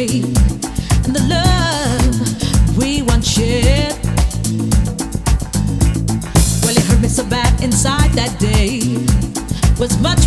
and the love we once shared. Well, it hurt me so bad inside that day. Was much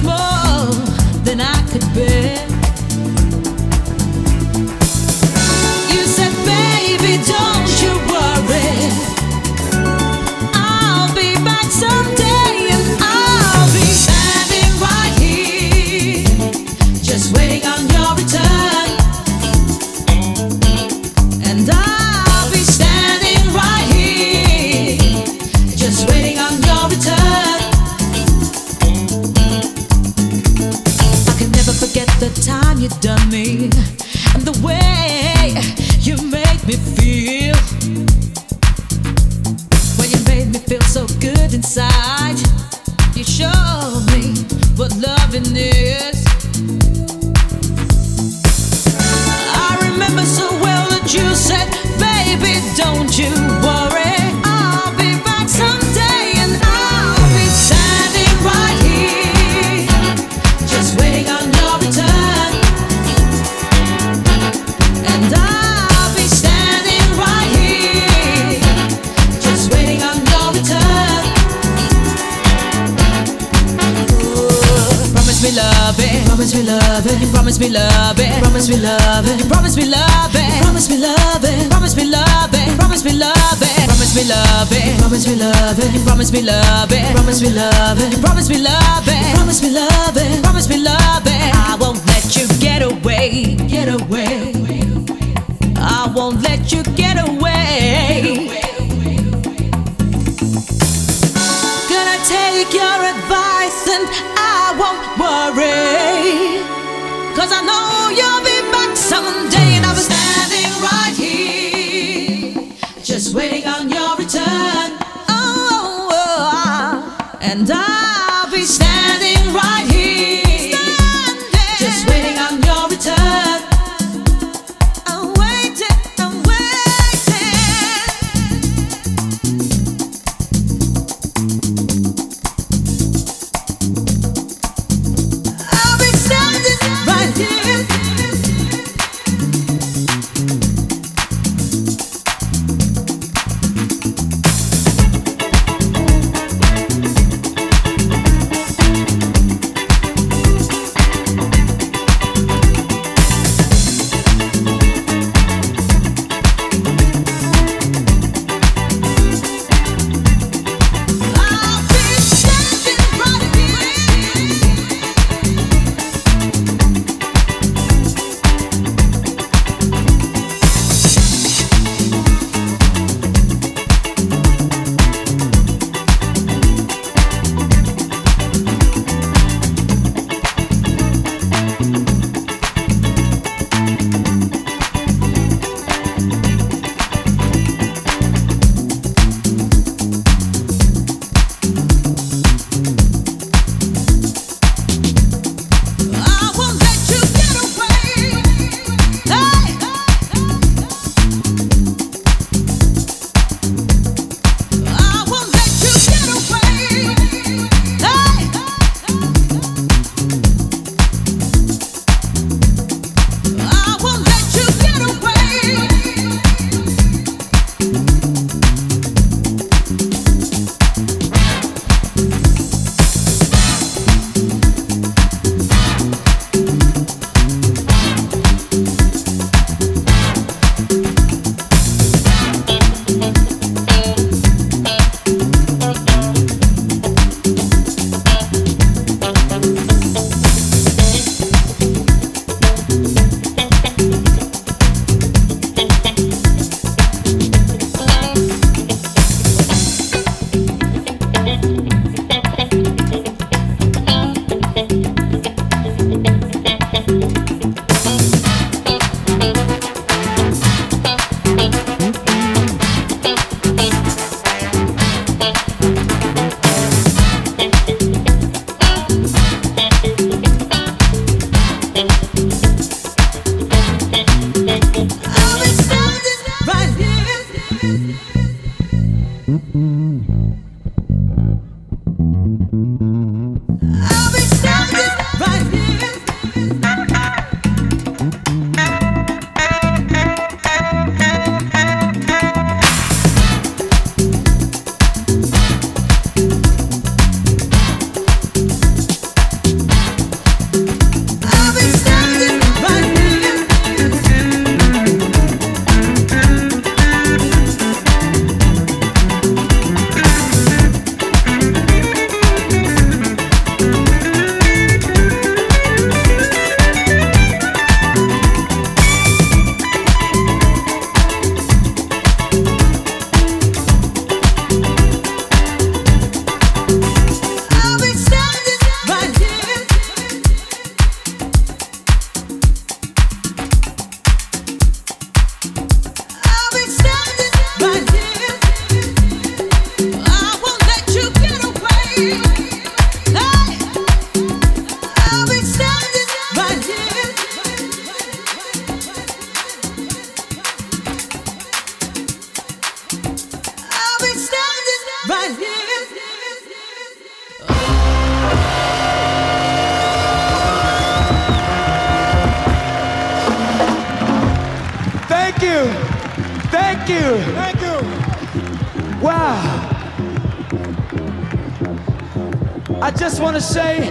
I just want to say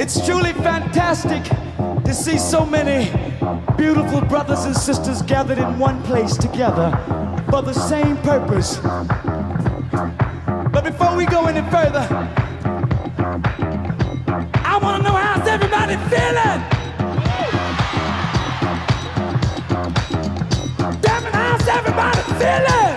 it's truly fantastic to see so many beautiful brothers and sisters gathered in one place together for the same purpose. But before we go any further, I want to know how's everybody feeling? Damn it, how's everybody feeling?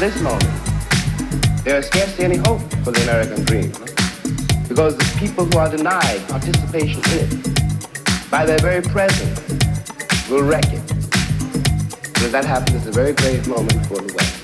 This moment, there is scarcely any hope for the American dream. Because the people who are denied participation in it, by their very presence, will wreck it. If that happens, it's a very grave moment for the West.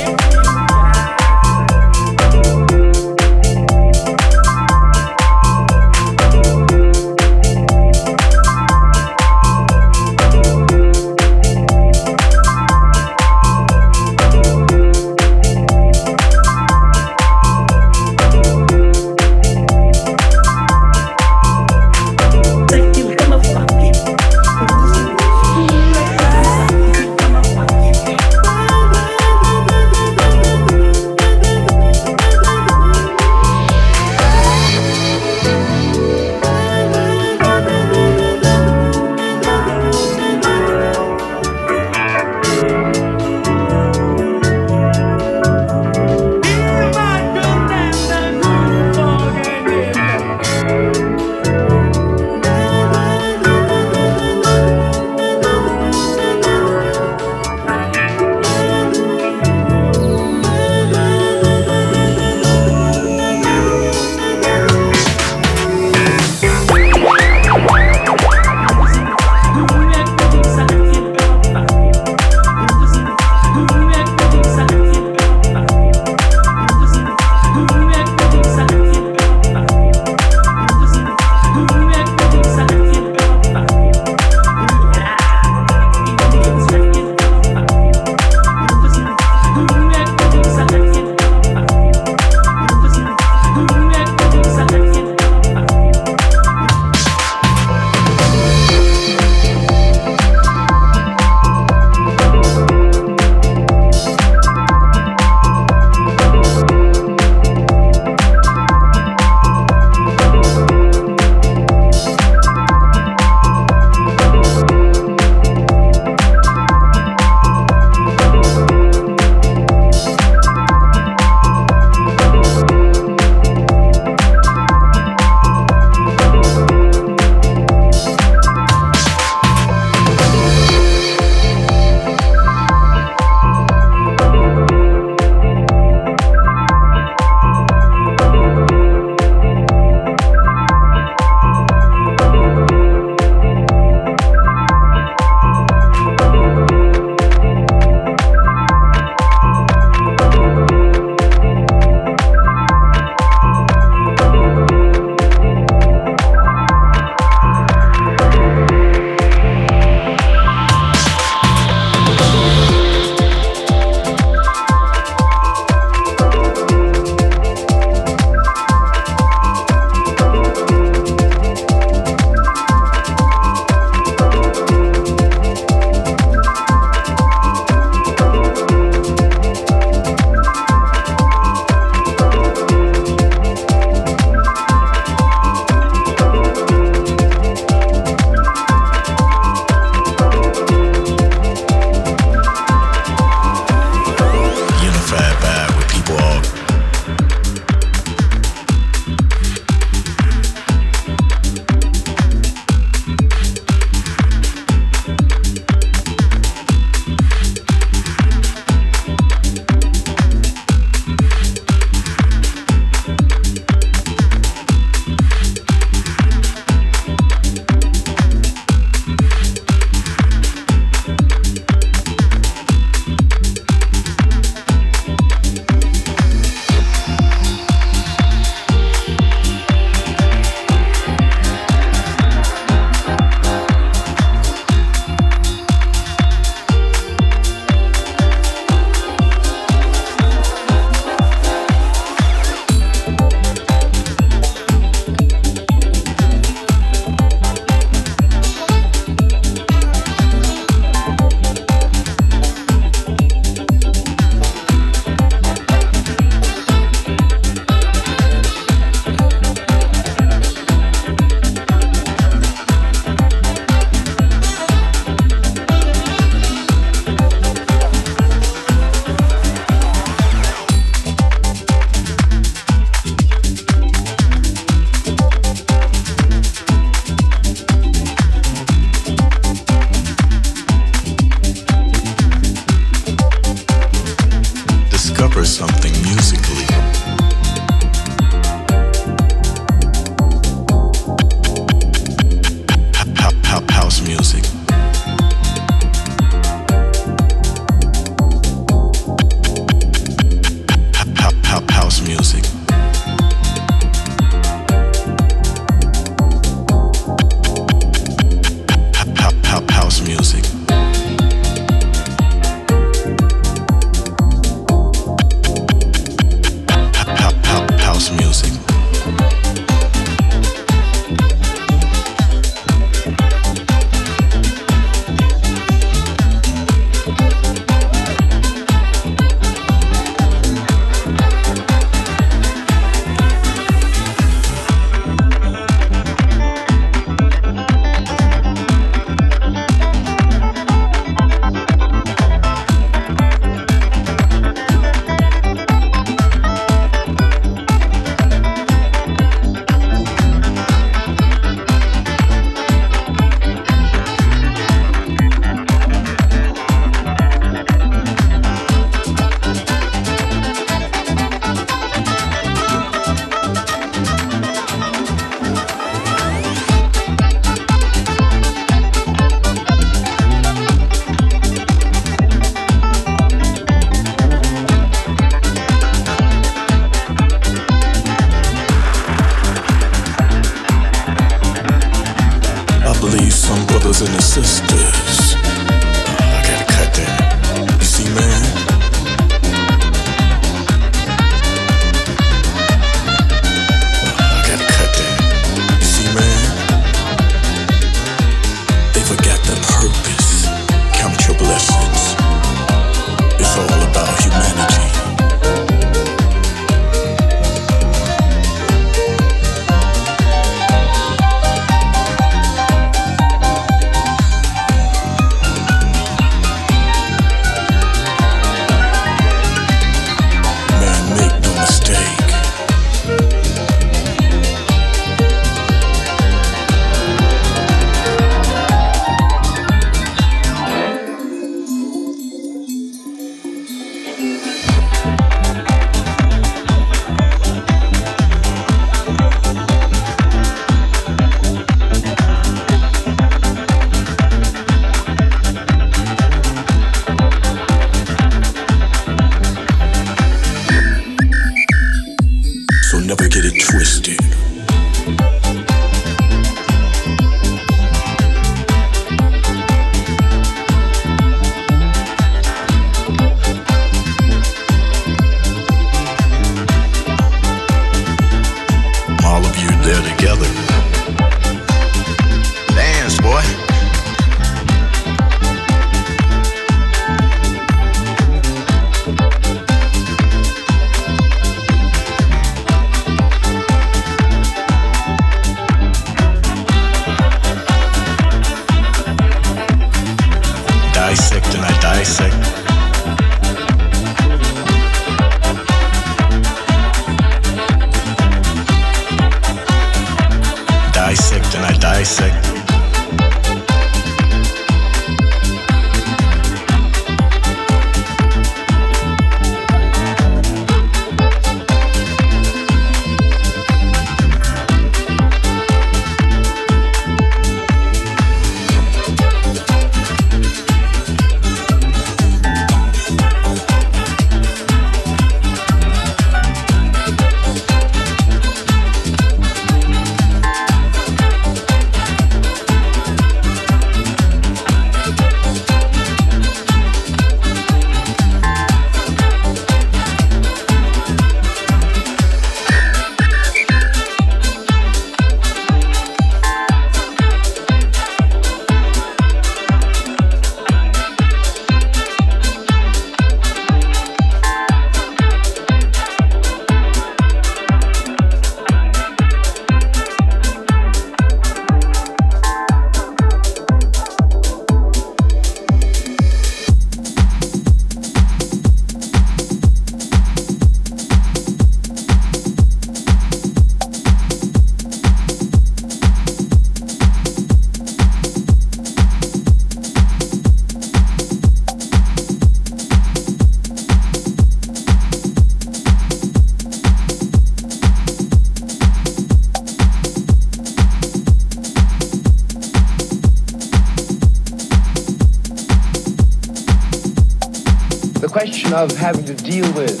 Of having to deal with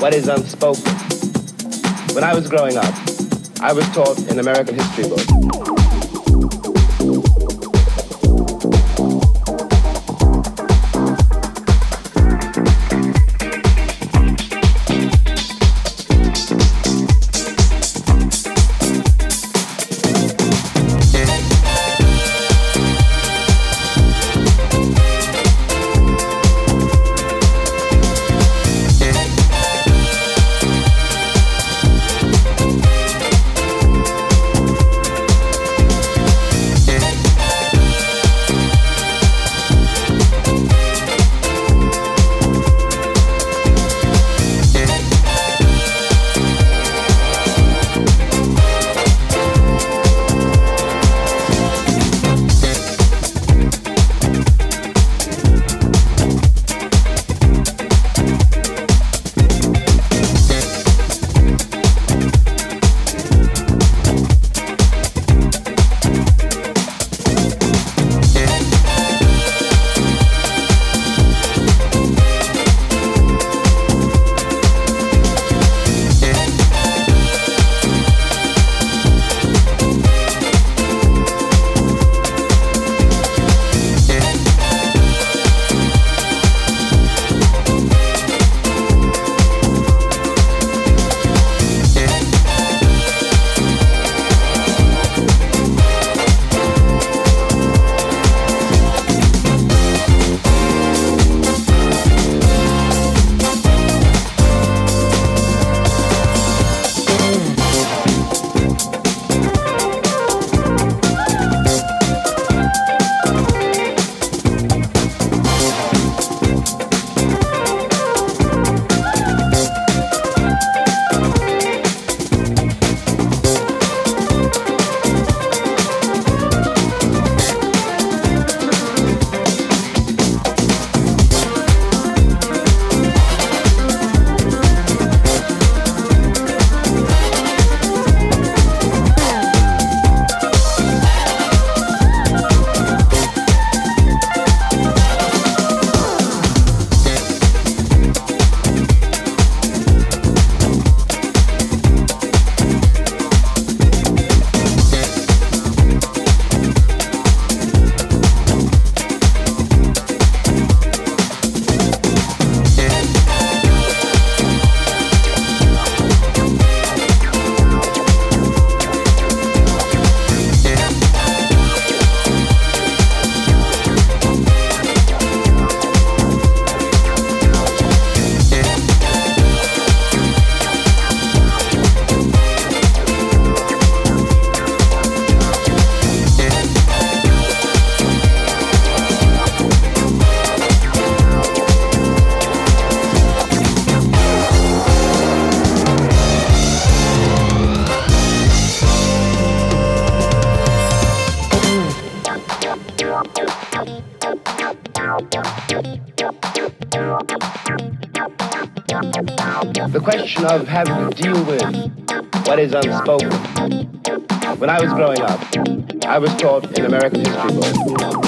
what is unspoken. When I was growing up, I was taught in American history books of having to deal with what is unspoken. When I was growing up, I was taught in American history books